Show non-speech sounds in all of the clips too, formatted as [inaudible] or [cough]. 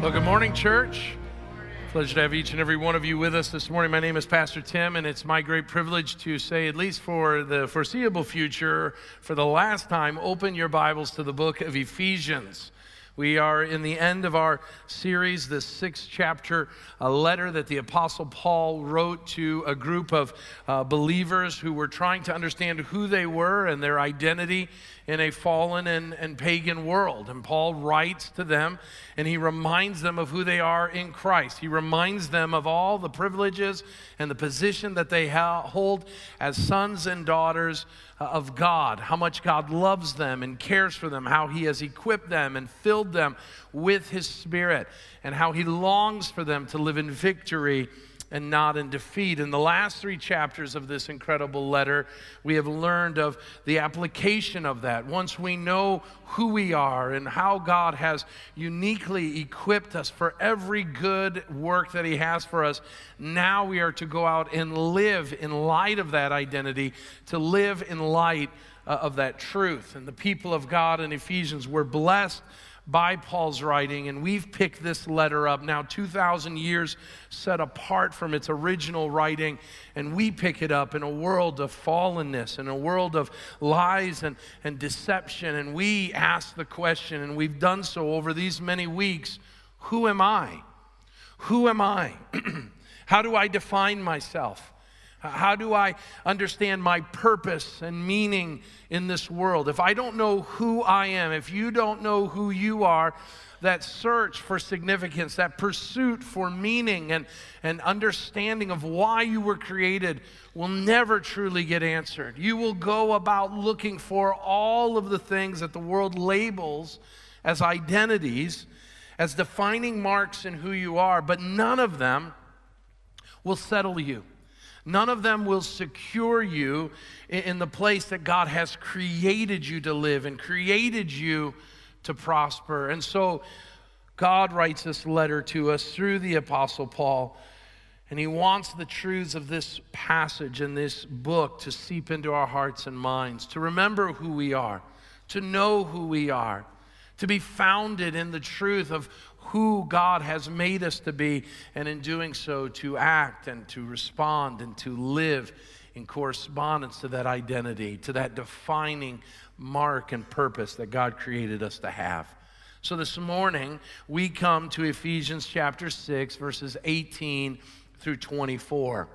Well, good morning, church. Pleasure to have each and every one of you with us this morning. My name is Pastor Tim, and it's my great privilege to say, at least for the foreseeable future, for the last time, open your Bibles to the book of Ephesians. We are in the end of our series, the sixth chapter, a letter that the Apostle Paul wrote to a group of uh, believers who were trying to understand who they were and their identity in a fallen and, and pagan world. And Paul writes to them and he reminds them of who they are in Christ. He reminds them of all the privileges and the position that they ha- hold as sons and daughters uh, of God, how much God loves them and cares for them, how He has equipped them and filled them with His Spirit, and how He longs for them to live in victory and not in defeat. In the last three chapters of this incredible letter, we have learned of the application of that. Once we know who we are and how God has uniquely equipped us for every good work that He has for us, now we are to go out and live in light of that identity, to live in light uh, of that truth. And the people of God in Ephesians were blessed by Paul's writing, and we've picked this letter up now 2,000 years set apart from its original writing, and we pick it up in a world of fallenness, in a world of lies and, and deception. And we ask the question, and we've done so over these many weeks who am I? Who am I? [clears throat] How do I define myself? How do I understand my purpose and meaning in this world? If I don't know who I am, if you don't know who you are, that search for significance, that pursuit for meaning and, and understanding of why you were created will never truly get answered. You will go about looking for all of the things that the world labels as identities, as defining marks in who you are, but none of them will settle you. None of them will secure you in the place that God has created you to live and created you to prosper. And so God writes this letter to us through the Apostle Paul. And he wants the truths of this passage and this book to seep into our hearts and minds, to remember who we are, to know who we are, to be founded in the truth of who God has made us to be, and in doing so, to act and to respond and to live in correspondence to that identity, to that defining mark and purpose that God created us to have. So this morning, we come to Ephesians chapter 6, verses 18 through 24.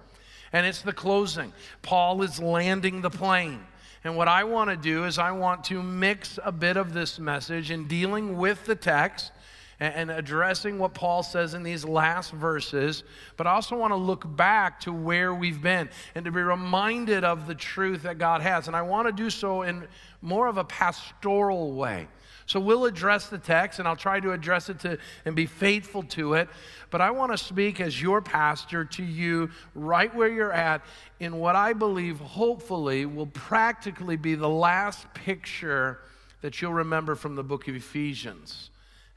And it's the closing. Paul is landing the plane. And what I want to do is, I want to mix a bit of this message in dealing with the text and addressing what Paul says in these last verses, but I also want to look back to where we've been and to be reminded of the truth that God has. And I want to do so in more of a pastoral way. So we'll address the text and I'll try to address it to and be faithful to it. But I want to speak as your pastor to you right where you're at in what I believe hopefully will practically be the last picture that you'll remember from the book of Ephesians.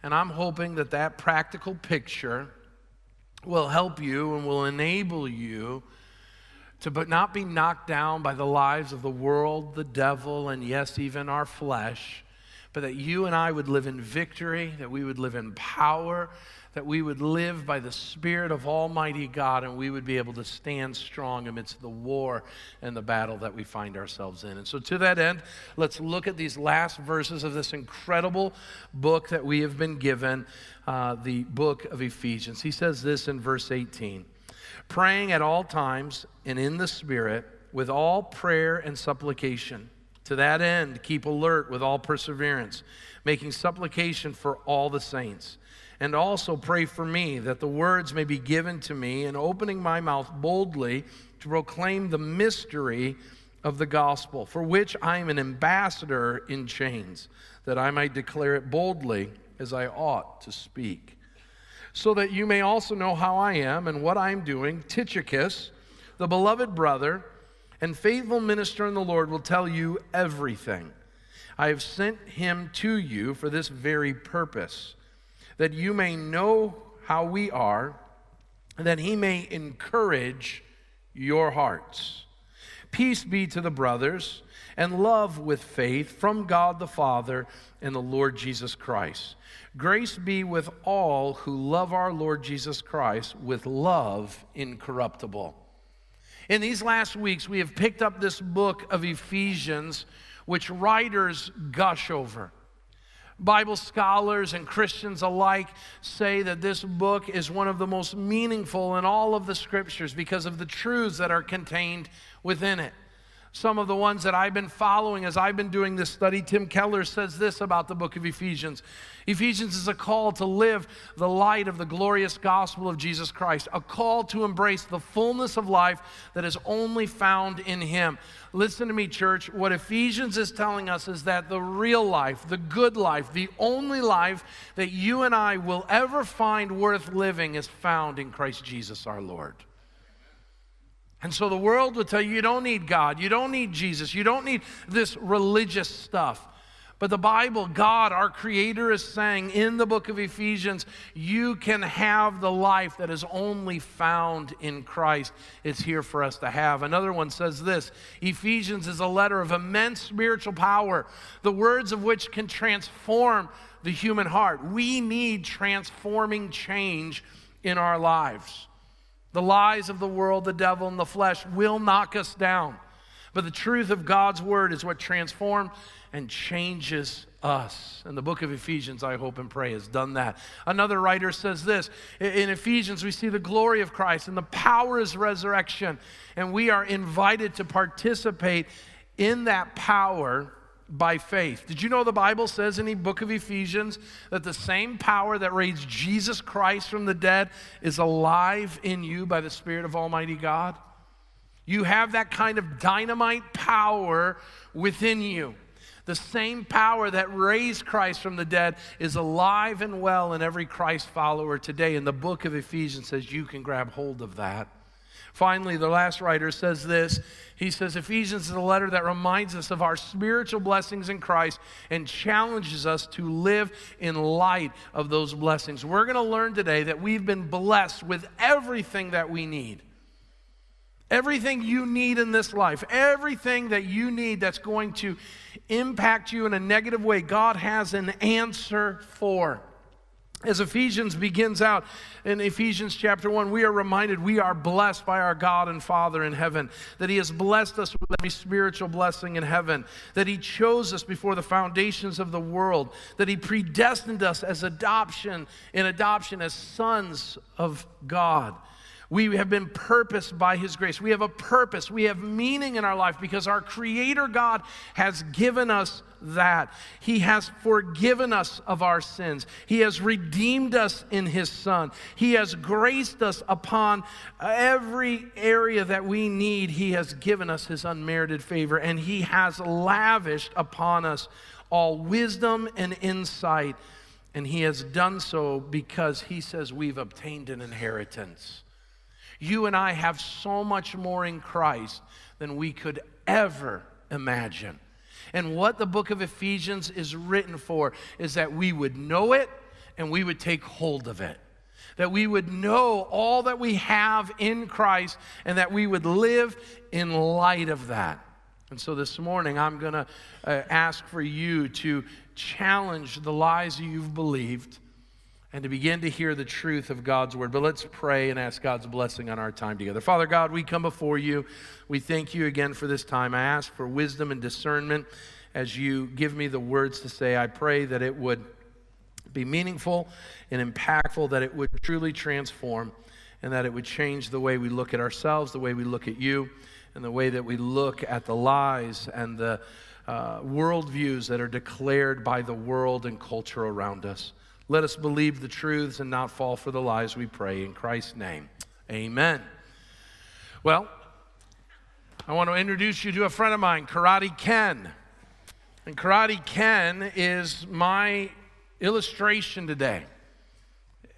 And I'm hoping that that practical picture will help you and will enable you to but not be knocked down by the lives of the world, the devil, and yes, even our flesh, but that you and I would live in victory, that we would live in power, that we would live by the Spirit of Almighty God and we would be able to stand strong amidst the war and the battle that we find ourselves in. And so, to that end, let's look at these last verses of this incredible book that we have been given, uh, the book of Ephesians. He says this in verse 18 praying at all times and in the Spirit with all prayer and supplication. To that end, keep alert with all perseverance, making supplication for all the saints and also pray for me that the words may be given to me and opening my mouth boldly to proclaim the mystery of the gospel, for which I am an ambassador in chains, that I might declare it boldly as I ought to speak. So that you may also know how I am and what I am doing, Tychicus, the beloved brother and faithful minister in the Lord, will tell you everything. I have sent him to you for this very purpose that you may know how we are, that he may encourage your hearts. Peace be to the brothers, and love with faith from God the Father and the Lord Jesus Christ. Grace be with all who love our Lord Jesus Christ with love incorruptible. In these last weeks, we have picked up this book of Ephesians, which writers gush over. Bible scholars and Christians alike say that this book is one of the most meaningful in all of the scriptures because of the truths that are contained within it some of the ones that I've been following as I've been doing this study. Tim Keller says this about the book of Ephesians Ephesians is a call to live the light of the glorious gospel of Jesus Christ, a call to embrace the fullness of life that is only found in Him. Listen to me, church. What Ephesians is telling us is that the real life, the good life, the only life that you and I will ever find worth living is found in Christ Jesus our Lord. And so the world will tell you you don't need God, you don't need Jesus, you don't need this religious stuff. But the Bible, God, our Creator, is saying in the book of Ephesians, you can have the life that is only found in Christ. It's here for us to have. Another one says this Ephesians is a letter of immense spiritual power, the words of which can transform the human heart. We need transforming change in our lives. The lies of the world, the devil, and the flesh will knock us down. But the truth of God's word is what transforms and changes us. And the book of Ephesians, I hope and pray, has done that. Another writer says this In Ephesians, we see the glory of Christ and the power is resurrection. And we are invited to participate in that power by faith. Did you know the Bible says in the book of Ephesians that the same power that raised Jesus Christ from the dead is alive in you by the Spirit of Almighty God? You have that kind of dynamite power within you. The same power that raised Christ from the dead is alive and well in every Christ follower today. And the book of Ephesians says you can grab hold of that. Finally, the last writer says this. He says Ephesians is a letter that reminds us of our spiritual blessings in Christ and challenges us to live in light of those blessings. We're going to learn today that we've been blessed with everything that we need. Everything you need in this life, everything that you need that's going to impact you in a negative way, God has an answer for. As Ephesians begins out in Ephesians chapter 1, we are reminded we are blessed by our God and Father in heaven, that He has blessed us with every spiritual blessing in heaven, that He chose us before the foundations of the world, that He predestined us as adoption, in adoption as sons of God we have been purposed by His grace. We have a purpose. We have meaning in our life because our Creator God has given us that. He has forgiven us of our sins. He has redeemed us in His Son. He has graced us upon every area that we need. He has given us His unmerited favor, and He has lavished upon us all wisdom and insight. And He has done so because He says we've obtained an inheritance. You and I have so much more in Christ than we could ever imagine. And what the book of Ephesians is written for is that we would know it and we would take hold of it. That we would know all that we have in Christ and that we would live in light of that. And so this morning, I'm going to uh, ask for you to challenge the lies you've believed and to begin to hear the truth of God's word. But let's pray and ask God's blessing on our time together. Father God, we come before you. We thank you again for this time. I ask for wisdom and discernment as you give me the words to say. I pray that it would be meaningful and impactful, that it would truly transform, and that it would change the way we look at ourselves, the way we look at you, and the way that we look at the lies and the uh, worldviews that are declared by the world and culture around us. Let us believe the truths and not fall for the lies, we pray. In Christ's name, amen. Well, I want to introduce you to a friend of mine, Karate Ken. And Karate Ken is my illustration today.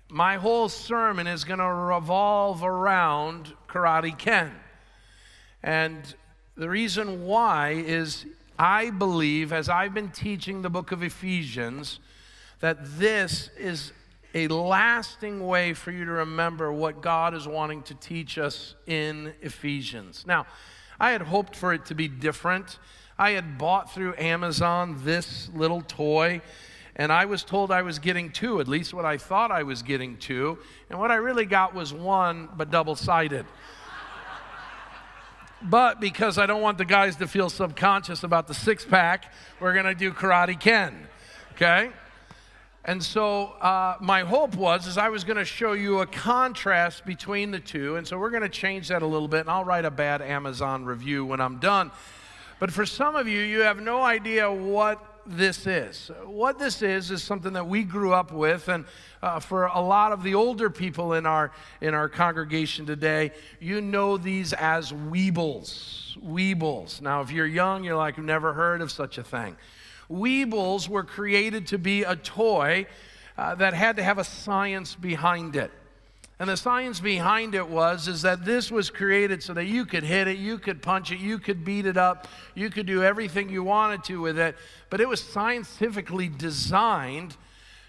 My whole sermon is going to revolve around Karate Ken. And the reason why is I believe, as I've been teaching the book of Ephesians, that this is a lasting way for you to remember what God is wanting to teach us in Ephesians. Now, I had hoped for it to be different. I had bought through Amazon this little toy, and I was told I was getting two, at least what I thought I was getting two. And what I really got was one, but double sided. [laughs] but because I don't want the guys to feel subconscious about the six pack, we're going to do Karate Ken. Okay? And so uh, my hope was is I was going to show you a contrast between the two. And so we're going to change that a little bit, and I'll write a bad Amazon review when I'm done. But for some of you, you have no idea what this is. What this is is something that we grew up with, and uh, for a lot of the older people in our in our congregation today, you know these as Weebles. Weebles. Now, if you're young, you're like, never heard of such a thing. Weebles were created to be a toy uh, that had to have a science behind it. And the science behind it was is that this was created so that you could hit it, you could punch it, you could beat it up, you could do everything you wanted to with it, but it was scientifically designed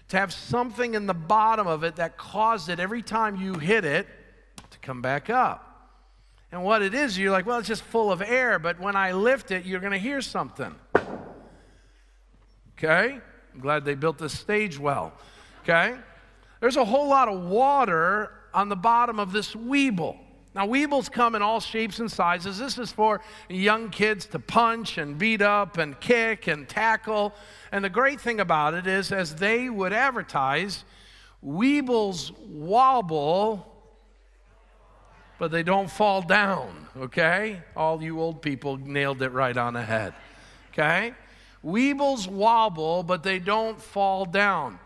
to have something in the bottom of it that caused it every time you hit it to come back up. And what it is, you're like, well, it's just full of air, but when I lift it, you're going to hear something. Okay? I'm glad they built this stage well. Okay? There's a whole lot of water on the bottom of this Weeble. Now, Weebles come in all shapes and sizes. This is for young kids to punch and beat up and kick and tackle. And the great thing about it is, as they would advertise, Weebles wobble, but they don't fall down, okay? All you old people nailed it right on the head, okay? Weebles wobble, but they don't fall down.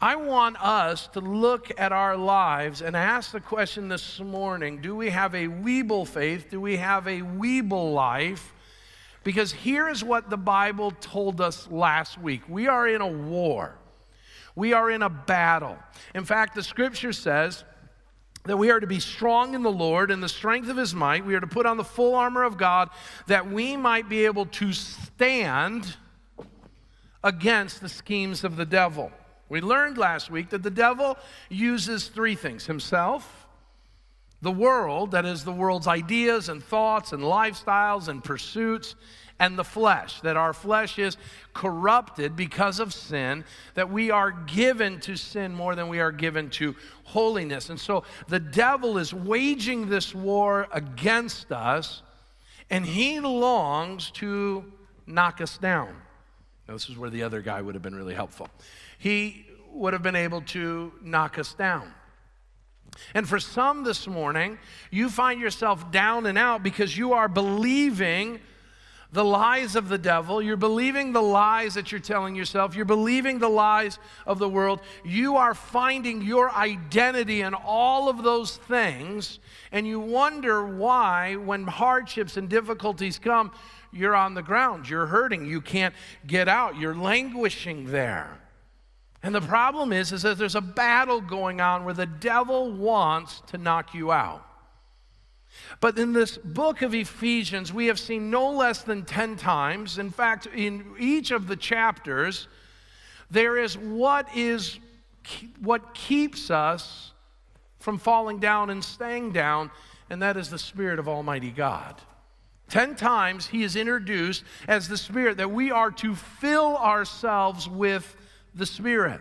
I want us to look at our lives and ask the question this morning do we have a Weeble faith? Do we have a Weeble life? Because here is what the Bible told us last week we are in a war, we are in a battle. In fact, the scripture says, that we are to be strong in the Lord and the strength of his might. We are to put on the full armor of God that we might be able to stand against the schemes of the devil. We learned last week that the devil uses three things himself, the world, that is, the world's ideas and thoughts and lifestyles and pursuits, and the flesh, that our flesh is corrupted because of sin, that we are given to sin more than we are given to holiness. And so the devil is waging this war against us, and he longs to knock us down. Now, this is where the other guy would have been really helpful he would have been able to knock us down. And for some this morning, you find yourself down and out because you are believing the lies of the devil. You're believing the lies that you're telling yourself. You're believing the lies of the world. You are finding your identity in all of those things. And you wonder why, when hardships and difficulties come, you're on the ground. You're hurting. You can't get out. You're languishing there. And the problem is, is that there's a battle going on where the devil wants to knock you out. But in this book of Ephesians, we have seen no less than 10 times. In fact, in each of the chapters, there is what is what keeps us from falling down and staying down, and that is the Spirit of Almighty God. Ten times he is introduced as the Spirit that we are to fill ourselves with the Spirit.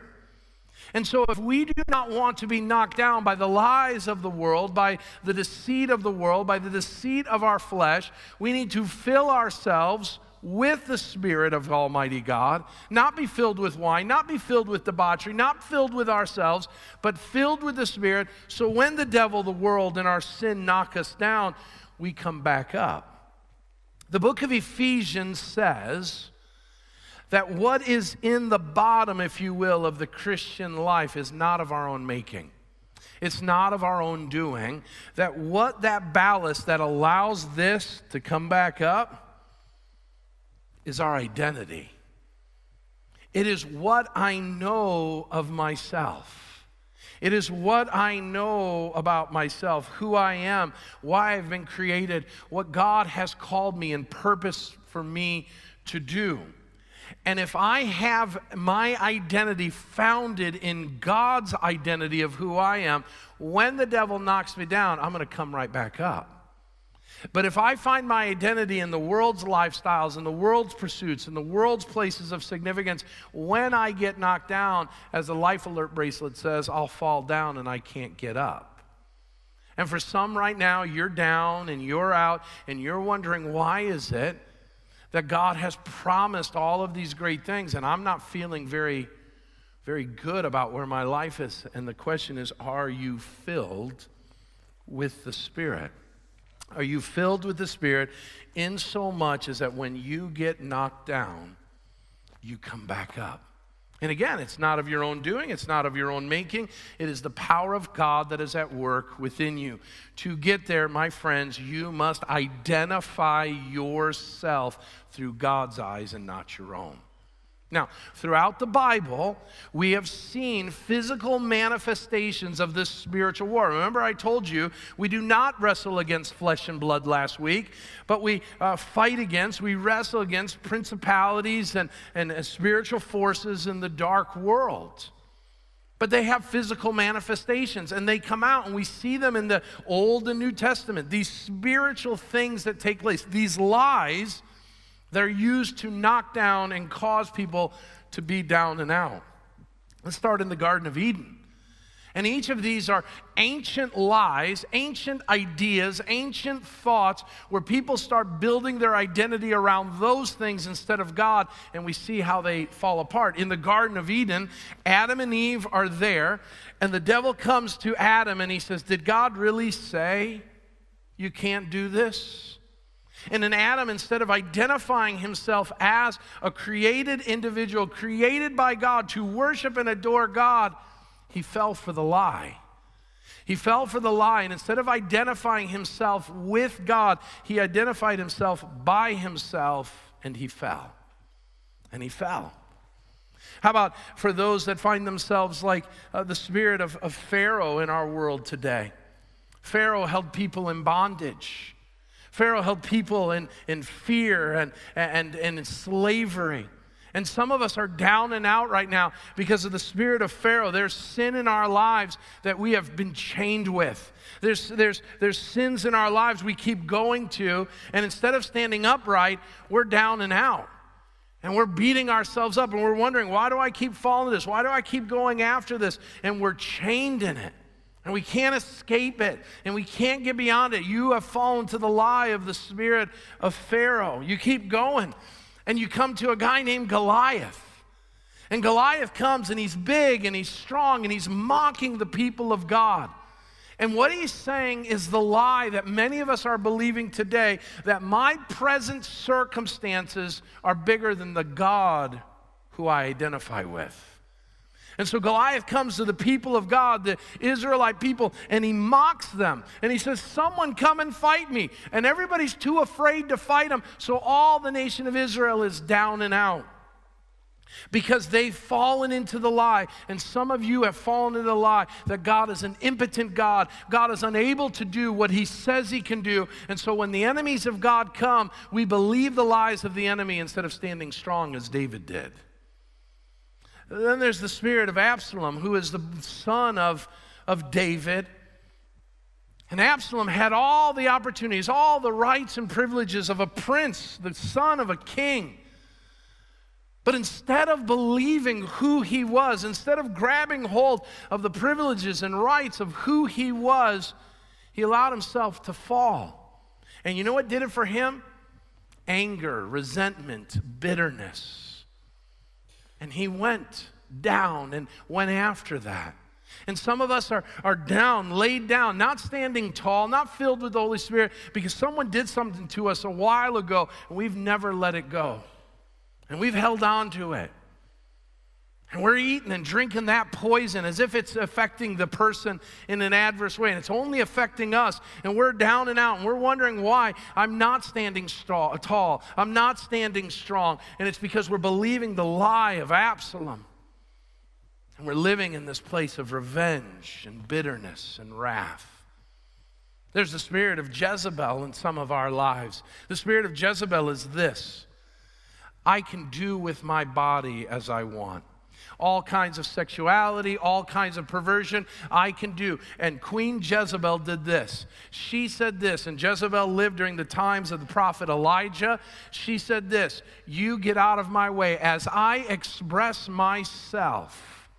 And so, if we do not want to be knocked down by the lies of the world, by the deceit of the world, by the deceit of our flesh, we need to fill ourselves with the Spirit of Almighty God, not be filled with wine, not be filled with debauchery, not filled with ourselves, but filled with the Spirit. So, when the devil, the world, and our sin knock us down, we come back up. The book of Ephesians says, that what is in the bottom, if you will, of the Christian life is not of our own making. It's not of our own doing. That what that ballast that allows this to come back up is our identity. It is what I know of myself. It is what I know about myself, who I am, why I've been created, what God has called me and purpose for me to do. And if I have my identity founded in God's identity of who I am, when the devil knocks me down, I'm going to come right back up. But if I find my identity in the world's lifestyles, in the world's pursuits, in the world's places of significance, when I get knocked down, as the life alert bracelet says, I'll fall down and I can't get up. And for some right now, you're down and you're out and you're wondering, why is it that God has promised all of these great things and I'm not feeling very, very good about where my life is? And the question is, are you filled with the Spirit? Are you filled with the Spirit in so much as that when you get knocked down, you come back up? And again, it's not of your own doing, it's not of your own making. It is the power of God that is at work within you. To get there, my friends, you must identify yourself through God's eyes and not your own. Now, throughout the Bible, we have seen physical manifestations of this spiritual war. Remember, I told you we do not wrestle against flesh and blood last week, but we uh, fight against, we wrestle against principalities and, and uh, spiritual forces in the dark world. But they have physical manifestations and they come out, and we see them in the Old and New Testament. These spiritual things that take place, these lies they're used to knock down and cause people to be down and out. Let's start in the Garden of Eden. And each of these are ancient lies, ancient ideas, ancient thoughts where people start building their identity around those things instead of God, and we see how they fall apart. In the Garden of Eden, Adam and Eve are there, and the devil comes to Adam and he says, Did God really say you can't do this? And in Adam, instead of identifying himself as a created individual, created by God to worship and adore God, he fell for the lie. He fell for the lie, and instead of identifying himself with God, he identified himself by himself, and he fell. And he fell. How about for those that find themselves like uh, the spirit of, of Pharaoh in our world today? Pharaoh held people in bondage. Pharaoh held people in, in fear and, and, and in slavery. And some of us are down and out right now because of the spirit of Pharaoh. There's sin in our lives that we have been chained with. There's, there's, there's sins in our lives we keep going to, and instead of standing upright, we're down and out. And we're beating ourselves up and we're wondering, why do I keep falling this? Why do I keep going after this? And we're chained in it. And we can't escape it. And we can't get beyond it. You have fallen to the lie of the spirit of Pharaoh. You keep going. And you come to a guy named Goliath. And Goliath comes and he's big and he's strong and he's mocking the people of God. And what he's saying is the lie that many of us are believing today that my present circumstances are bigger than the God who I identify with. And so Goliath comes to the people of God, the Israelite people, and he mocks them. And he says, Someone come and fight me. And everybody's too afraid to fight him. So all the nation of Israel is down and out because they've fallen into the lie. And some of you have fallen into the lie that God is an impotent God. God is unable to do what he says he can do. And so when the enemies of God come, we believe the lies of the enemy instead of standing strong as David did. Then there's the spirit of Absalom, who is the son of, of David. And Absalom had all the opportunities, all the rights and privileges of a prince, the son of a king. But instead of believing who he was, instead of grabbing hold of the privileges and rights of who he was, he allowed himself to fall. And you know what did it for him? Anger, resentment, bitterness. And he went down and went after that. And some of us are, are down, laid down, not standing tall, not filled with the Holy Spirit, because someone did something to us a while ago and we've never let it go. And we've held on to it. And we're eating and drinking that poison as if it's affecting the person in an adverse way. And it's only affecting us. And we're down and out. And we're wondering why I'm not standing tall. At all. I'm not standing strong. And it's because we're believing the lie of Absalom. And we're living in this place of revenge and bitterness and wrath. There's the spirit of Jezebel in some of our lives. The spirit of Jezebel is this I can do with my body as I want. All kinds of sexuality, all kinds of perversion I can do. And Queen Jezebel did this. She said this, and Jezebel lived during the times of the prophet Elijah. She said this You get out of my way as I express myself.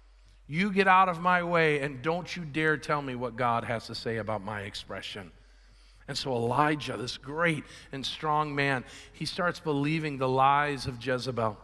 You get out of my way, and don't you dare tell me what God has to say about my expression. And so Elijah, this great and strong man, he starts believing the lies of Jezebel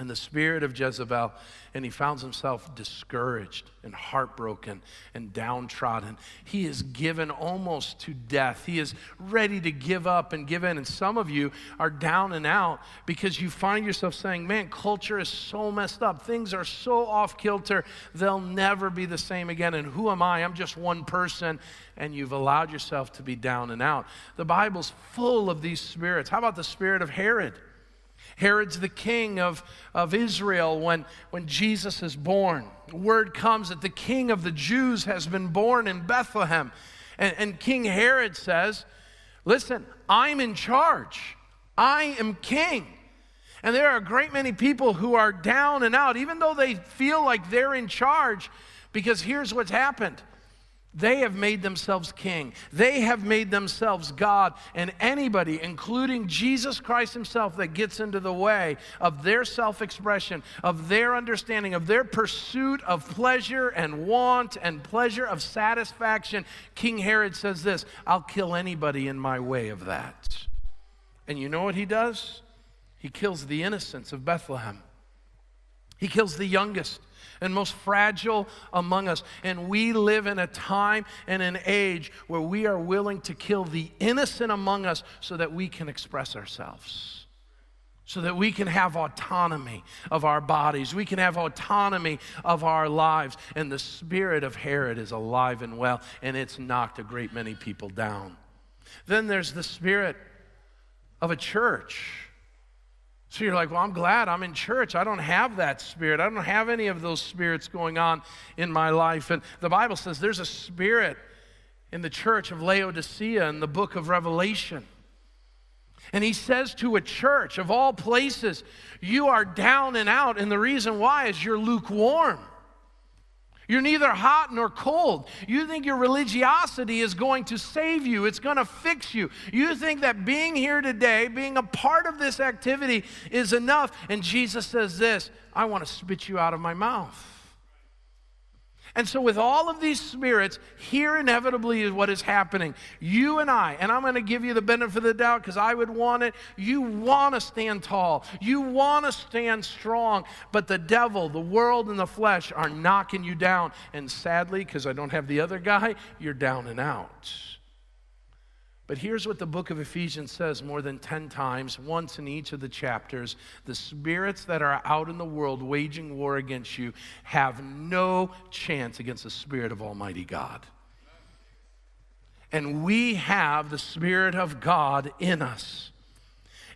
and the spirit of Jezebel, and he finds himself discouraged and heartbroken and downtrodden. He is given almost to death. He is ready to give up and give in. And some of you are down and out because you find yourself saying, Man, culture is so messed up. Things are so off kilter, they'll never be the same again. And who am I? I'm just one person. And you've allowed yourself to be down and out. The Bible's full of these spirits. How about the spirit of Herod? Herod's the king of, of Israel when, when Jesus is born. Word comes that the king of the Jews has been born in Bethlehem. And, and King Herod says, Listen, I'm in charge, I am king. And there are a great many people who are down and out, even though they feel like they're in charge, because here's what's happened they have made themselves king. They have made themselves God. And anybody, including Jesus Christ himself, that gets into the way of their self expression, of their understanding, of their pursuit of pleasure and want and pleasure of satisfaction, King Herod says this I'll kill anybody in my way of that. And you know what he does? He kills the innocents of Bethlehem, he kills the youngest and most fragile among us. And we live in a time and an age where we are willing to kill the innocent among us so that we can express ourselves so that we can have autonomy of our bodies. We can have autonomy of our lives. And the spirit of Herod is alive and well, and it's knocked a great many people down. Then there's the spirit of a church so you're like, well, I'm glad I'm in church. I don't have that spirit. I don't have any of those spirits going on in my life. And the Bible says there's a spirit in the church of Laodicea in the book of Revelation. And he says to a church of all places, You are down and out. And the reason why is you're lukewarm. You're neither hot nor cold. You think your religiosity is going to save you, it's going to fix you. You think that being here today, being a part of this activity, is enough. And Jesus says this I want to spit you out of my mouth. And so, with all of these spirits, here inevitably is what is happening. You and I, and I'm going to give you the benefit of the doubt because I would want it. You want to stand tall, you want to stand strong, but the devil, the world, and the flesh are knocking you down. And sadly, because I don't have the other guy, you're down and out. But here's what the book of Ephesians says more than 10 times, once in each of the chapters the spirits that are out in the world waging war against you have no chance against the Spirit of Almighty God. And we have the Spirit of God in us.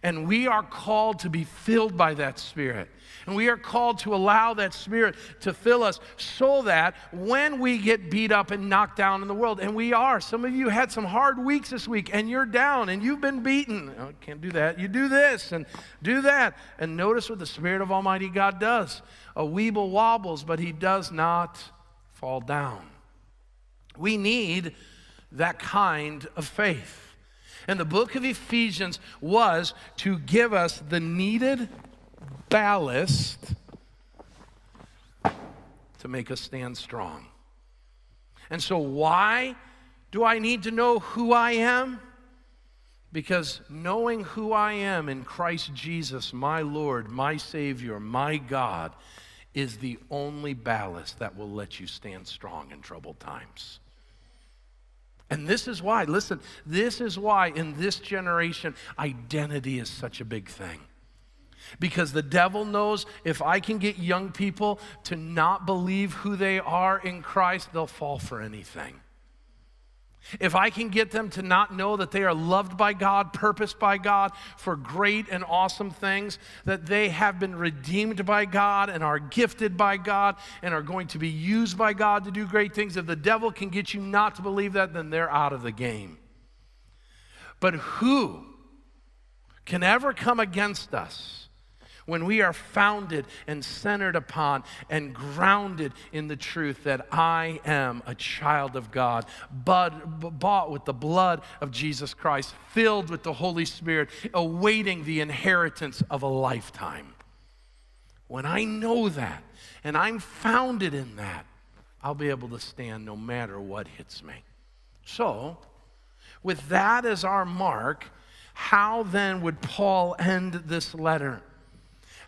And we are called to be filled by that Spirit. And we are called to allow that Spirit to fill us so that when we get beat up and knocked down in the world, and we are, some of you had some hard weeks this week and you're down and you've been beaten. Oh, can't do that. You do this and do that. And notice what the Spirit of Almighty God does. A weeble wobbles, but he does not fall down. We need that kind of faith. And the book of Ephesians was to give us the needed ballast to make us stand strong. And so, why do I need to know who I am? Because knowing who I am in Christ Jesus, my Lord, my Savior, my God, is the only ballast that will let you stand strong in troubled times. And this is why, listen, this is why in this generation, identity is such a big thing. Because the devil knows if I can get young people to not believe who they are in Christ, they'll fall for anything. If I can get them to not know that they are loved by God, purposed by God for great and awesome things, that they have been redeemed by God and are gifted by God and are going to be used by God to do great things, if the devil can get you not to believe that, then they're out of the game. But who can ever come against us? When we are founded and centered upon and grounded in the truth that I am a child of God, bought with the blood of Jesus Christ, filled with the Holy Spirit, awaiting the inheritance of a lifetime. When I know that and I'm founded in that, I'll be able to stand no matter what hits me. So, with that as our mark, how then would Paul end this letter?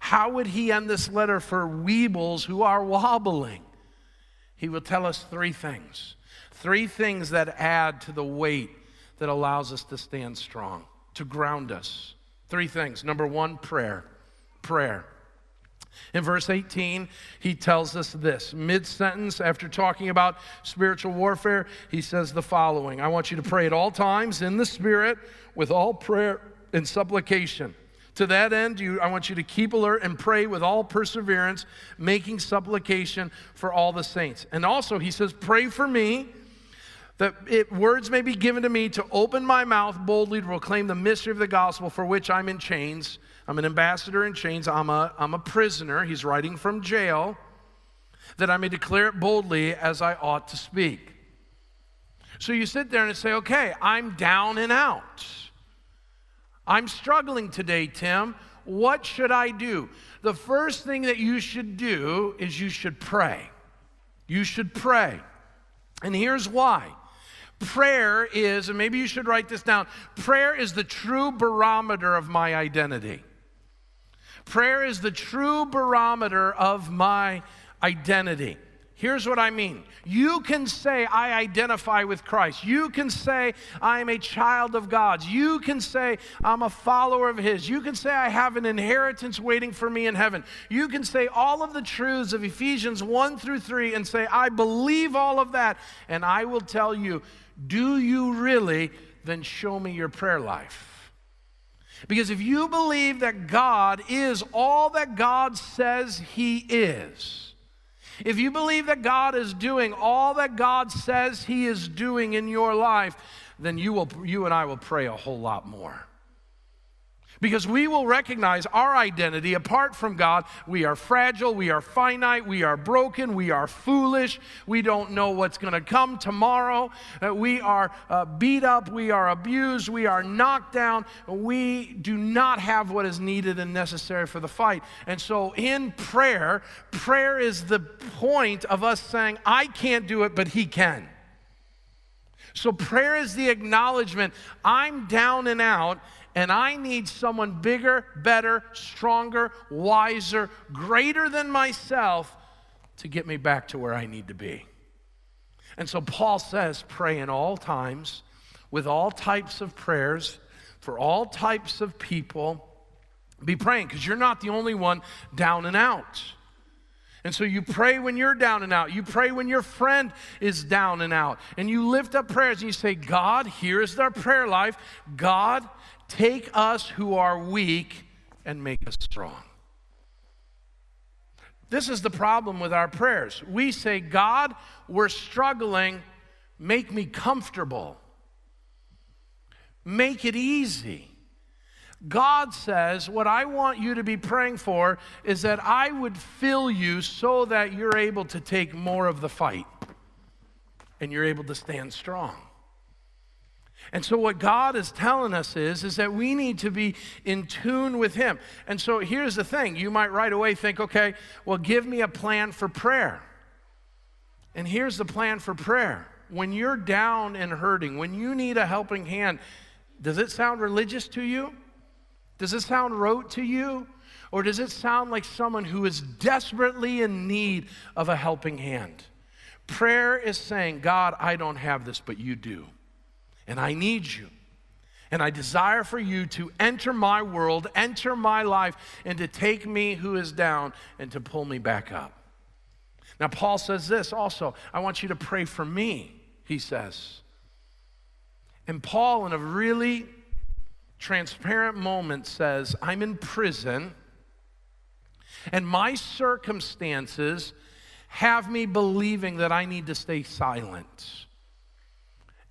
How would he end this letter for weebles who are wobbling? He will tell us three things. Three things that add to the weight that allows us to stand strong, to ground us. Three things. Number one, prayer. Prayer. In verse 18, he tells us this. Mid sentence, after talking about spiritual warfare, he says the following I want you to pray at all times in the Spirit with all prayer and supplication to that end, you, I want you to keep alert and pray with all perseverance, making supplication for all the saints. And also, he says, Pray for me that it, words may be given to me to open my mouth boldly to proclaim the mystery of the gospel for which I'm in chains. I'm an ambassador in chains. I'm a, I'm a prisoner. He's writing from jail. That I may declare it boldly as I ought to speak. So you sit there and say, okay, I'm down and out. I'm struggling today, Tim. What should I do? The first thing that you should do is you should pray. You should pray. And here's why. Prayer is, and maybe you should write this down prayer is the true barometer of my identity. Prayer is the true barometer of my identity. Here's what I mean. You can say, I identify with Christ. You can say, I am a child of God's. You can say, I'm a follower of His. You can say, I have an inheritance waiting for me in heaven. You can say all of the truths of Ephesians 1 through 3 and say, I believe all of that. And I will tell you, do you really? Then show me your prayer life. Because if you believe that God is all that God says He is, if you believe that God is doing all that God says He is doing in your life, then you, will, you and I will pray a whole lot more. Because we will recognize our identity apart from God. We are fragile, we are finite, we are broken, we are foolish, we don't know what's going to come tomorrow. Uh, we are uh, beat up, we are abused, we are knocked down. We do not have what is needed and necessary for the fight. And so in prayer, prayer is the point of us saying, I can't do it, but He can. So prayer is the acknowledgement I'm down and out and I need someone bigger, better, stronger, wiser, greater than myself to get me back to where I need to be. And so Paul says, pray in all times, with all types of prayers, for all types of people. Be praying because you're not the only one down and out. And so you pray when you're down and out. You pray when your friend is down and out. And you lift up prayers and you say, God, here's our prayer life. God, Take us who are weak and make us strong. This is the problem with our prayers. We say, God, we're struggling, make me comfortable, make it easy. God says, What I want you to be praying for is that I would fill you so that you're able to take more of the fight and you're able to stand strong. And so what God is telling us is is that we need to be in tune with him. And so here's the thing, you might right away think, okay, well give me a plan for prayer. And here's the plan for prayer. When you're down and hurting, when you need a helping hand, does it sound religious to you? Does it sound rote to you? Or does it sound like someone who is desperately in need of a helping hand? Prayer is saying, God, I don't have this, but you do and I need you. And I desire for you to enter my world, enter my life, and to take me who is down and to pull me back up. Now, Paul says this also I want you to pray for me, he says. And Paul, in a really transparent moment, says, I'm in prison, and my circumstances have me believing that I need to stay silent.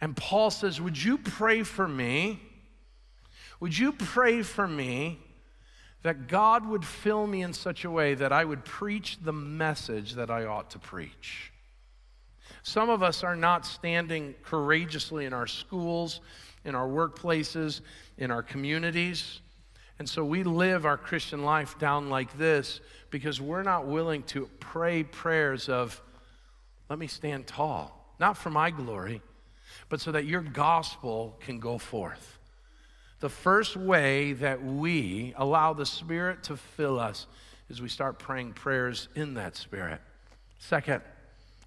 And Paul says, Would you pray for me? Would you pray for me that God would fill me in such a way that I would preach the message that I ought to preach. Some of us are not standing courageously in our schools, in our workplaces, in our communities. And so we live our Christian life down like this because we're not willing to pray prayers of, let me stand tall, not for my glory, but so that your gospel can go forth. The first way that we allow the Spirit to fill us is we start praying prayers in that Spirit. Second,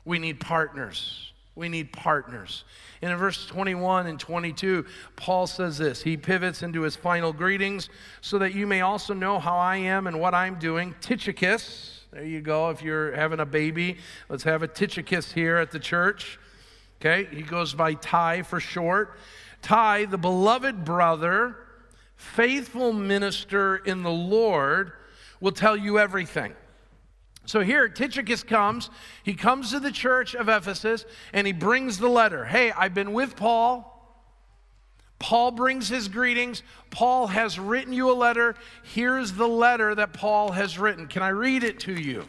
we need partners. We need partners. And in verse 21 and 22, Paul says this. He pivots into his final greetings so that you may also know how I am and what I'm doing. Tychicus, there you go. If you're having a baby, let's have a Tychicus here at the church. Okay, he goes by Ty for short. Ty, the beloved brother, faithful minister in the Lord, will tell you everything. So here, Tychicus comes. He comes to the church of Ephesus and he brings the letter. Hey, I've been with Paul. Paul brings his greetings. Paul has written you a letter. Here's the letter that Paul has written. Can I read it to you?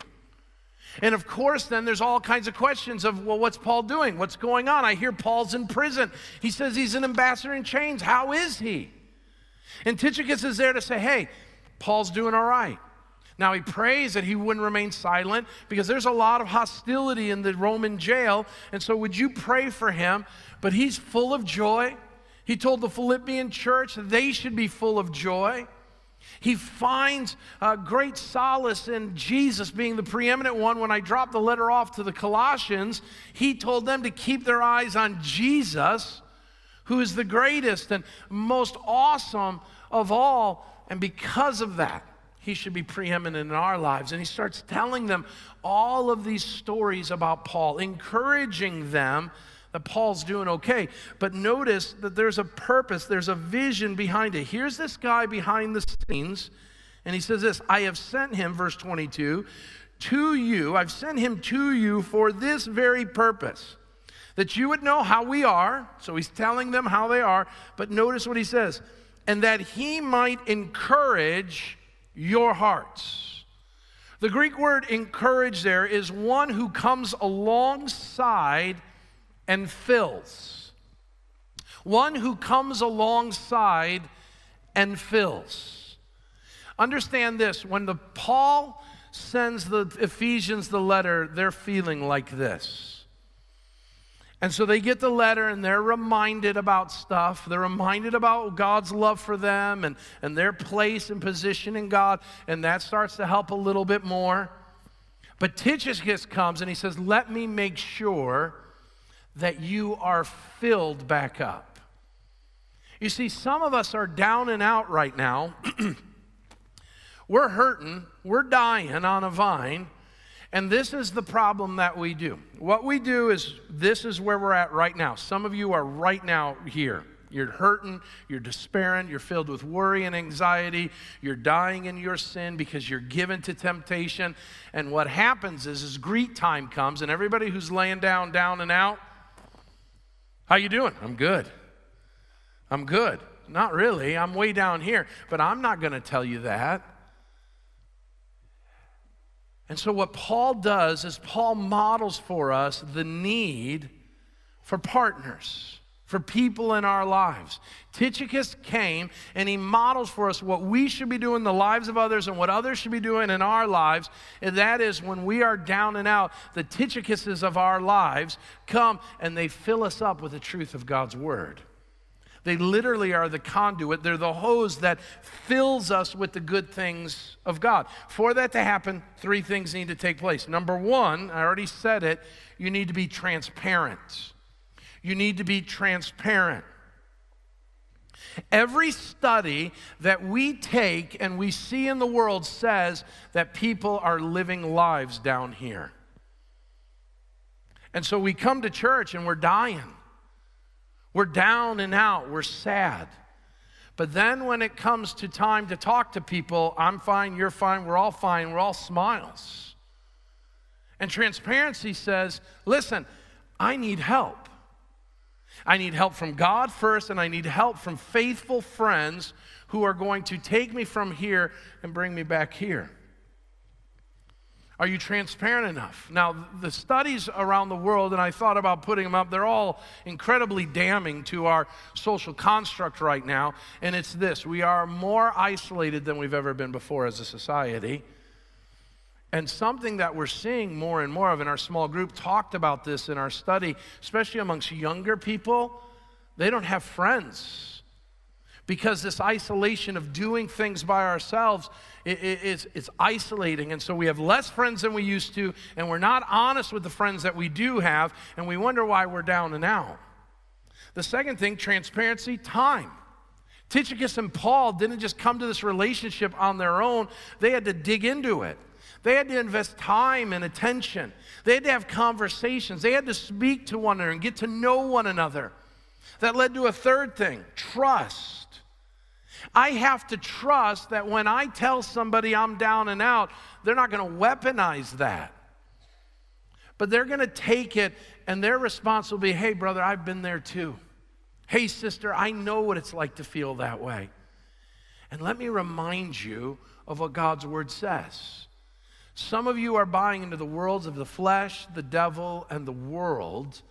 And of course, then there's all kinds of questions of, well, what's Paul doing? What's going on? I hear Paul's in prison. He says he's an ambassador in chains. How is he? And Tychicus is there to say, hey, Paul's doing all right. Now, he prays that he wouldn't remain silent because there's a lot of hostility in the Roman jail. And so, would you pray for him? But he's full of joy. He told the Philippian church they should be full of joy. He finds uh, great solace in Jesus being the preeminent one. When I dropped the letter off to the Colossians, he told them to keep their eyes on Jesus, who is the greatest and most awesome of all. And because of that, he should be preeminent in our lives. And he starts telling them all of these stories about Paul, encouraging them that Paul's doing okay. But notice that there's a purpose, there's a vision behind it. Here's this guy behind the scenes, and he says this I have sent him, verse 22, to you. I've sent him to you for this very purpose. That you would know how we are. So he's telling them how they are. But notice what he says. And that he might encourage your hearts. The Greek word encourage there is one who comes alongside and fills. One who comes alongside and fills. Understand this when the Paul sends the Ephesians the letter, they're feeling like this. And so they get the letter and they're reminded about stuff. They're reminded about God's love for them and, and their place and position in God. And that starts to help a little bit more. But Tychicus comes and he says, Let me make sure that you are filled back up. You see, some of us are down and out right now. [clears throat] we're hurting, we're dying on a vine, and this is the problem that we do. What we do is this is where we're at right now. Some of you are right now here. You're hurting, you're despairing, you're filled with worry and anxiety, you're dying in your sin because you're given to temptation. And what happens is as greet time comes and everybody who's laying down down and out, how you doing? I'm good. I'm good. Not really. I'm way down here, but I'm not going to tell you that. And so, what Paul does is, Paul models for us the need for partners for people in our lives. Tychicus came and he models for us what we should be doing in the lives of others and what others should be doing in our lives. And that is when we are down and out, the Tychicuses of our lives come and they fill us up with the truth of God's word. They literally are the conduit. They're the hose that fills us with the good things of God. For that to happen, three things need to take place. Number one, I already said it, you need to be transparent. You need to be transparent. Every study that we take and we see in the world says that people are living lives down here. And so we come to church and we're dying. We're down and out. We're sad. But then when it comes to time to talk to people, I'm fine, you're fine, we're all fine, we're all smiles. And transparency says, listen, I need help. I need help from God first, and I need help from faithful friends who are going to take me from here and bring me back here. Are you transparent enough? Now, the studies around the world, and I thought about putting them up, they're all incredibly damning to our social construct right now. And it's this we are more isolated than we've ever been before as a society. And something that we're seeing more and more of in our small group talked about this in our study, especially amongst younger people. They don't have friends. Because this isolation of doing things by ourselves it's, it's isolating. And so we have less friends than we used to and we're not honest with the friends that we do have and we wonder why we're down and out. The second thing transparency time. Tychicus and paul didn't just come to this relationship on their own. They had to dig into it they had to invest time and attention they had to have conversations they had to speak to one another and get to know one another that led to a third thing trust I have to trust that when I tell somebody I'm down and out, they're not going to weaponize that. But they're going to take it, and their response will be hey, brother, I've been there too. Hey, sister, I know what it's like to feel that way. And let me remind you of what God's word says. Some of you are buying into the worlds of the flesh, the devil, and the world.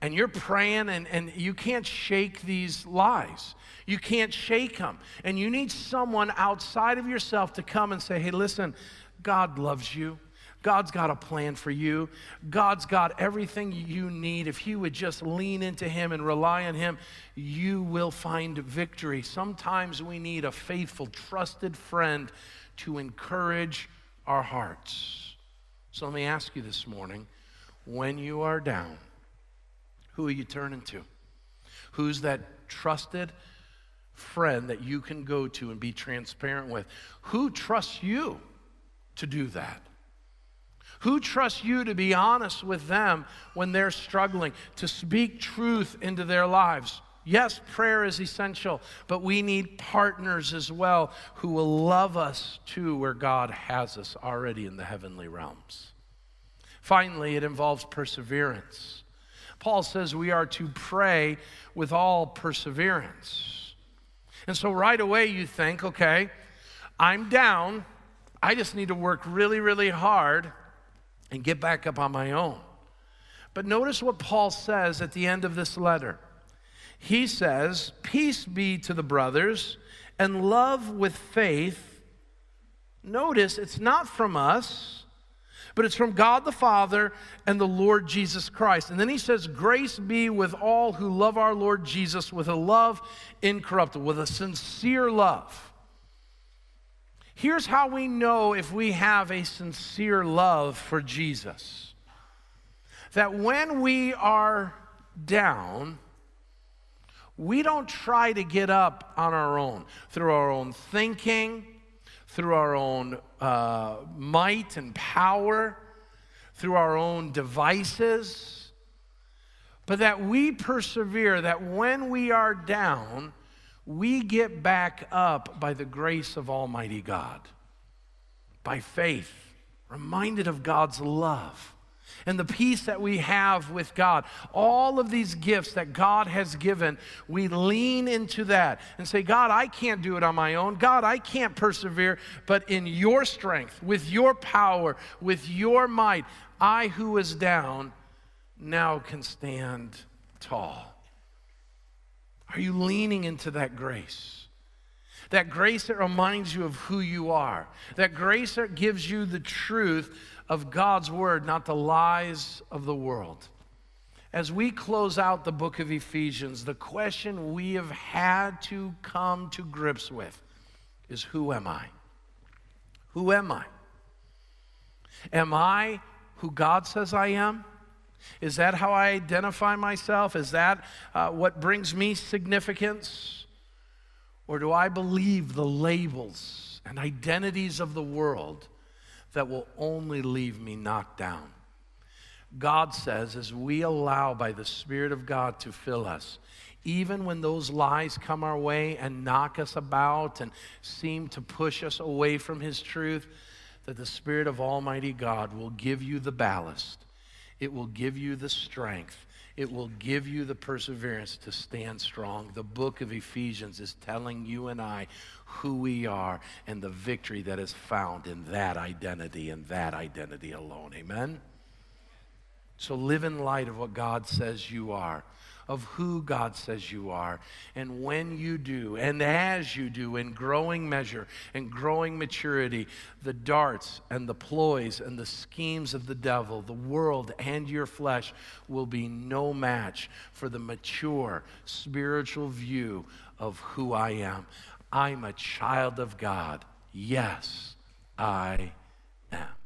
And you're praying, and, and you can't shake these lies. You can't shake them. And you need someone outside of yourself to come and say, hey, listen, God loves you. God's got a plan for you. God's got everything you need. If you would just lean into Him and rely on Him, you will find victory. Sometimes we need a faithful, trusted friend to encourage our hearts. So let me ask you this morning when you are down, who are you turning to? Who's that trusted, friend that you can go to and be transparent with. Who trusts you to do that? Who trusts you to be honest with them when they're struggling, to speak truth into their lives? Yes, prayer is essential, but we need partners as well who will love us to where God has us already in the heavenly realms. Finally, it involves perseverance. Paul says we are to pray with all perseverance. And so right away you think, okay, I'm down. I just need to work really, really hard and get back up on my own. But notice what Paul says at the end of this letter. He says, Peace be to the brothers and love with faith. Notice it's not from us but it's from God the Father and the Lord Jesus Christ. And then he says, Grace be with all who love our Lord Jesus with a love incorruptible, with a sincere love. Here's how we know if we have a sincere love for Jesus that when we are down, we don't try to get up on our own through our own thinking through our own uh, might and power, through our own devices, but that we persevere, that when we are down, we get back up by the grace of Almighty God, by faith, reminded of God's love and the peace that we have with God. All of these gifts that God has given, we lean into that and say, God, I can't do it on my own. God, I can't persevere, but in your strength, with your power, with your might, I who was down now can stand tall. Are you leaning into that grace? That grace that reminds you of who you are. That grace that gives you the truth of God's word, not the lies of the world. As we close out the book of Ephesians, the question we have had to come to grips with is Who am I? Who am I? Am I who God says I am? Is that how I identify myself? Is that uh, what brings me significance? Or do I believe the labels and identities of the world that will only leave me knocked down. God says, as we allow by the Spirit of God to fill us, even when those lies come our way and knock us about and seem to push us away from His truth, that the Spirit of Almighty God will give you the ballast, it will give you the strength, it will give you the perseverance to stand strong. The book of Ephesians is telling you and I who we are and the victory that is found in that identity and that identity alone. Amen? So live in light of what God says you are of who God says you are. And when you do, and as you do, in growing measure and growing maturity, the darts and the ploys and the schemes of the devil, the world and your flesh will be no match for the mature spiritual view of who I am. I'm a child of God. Yes, I am.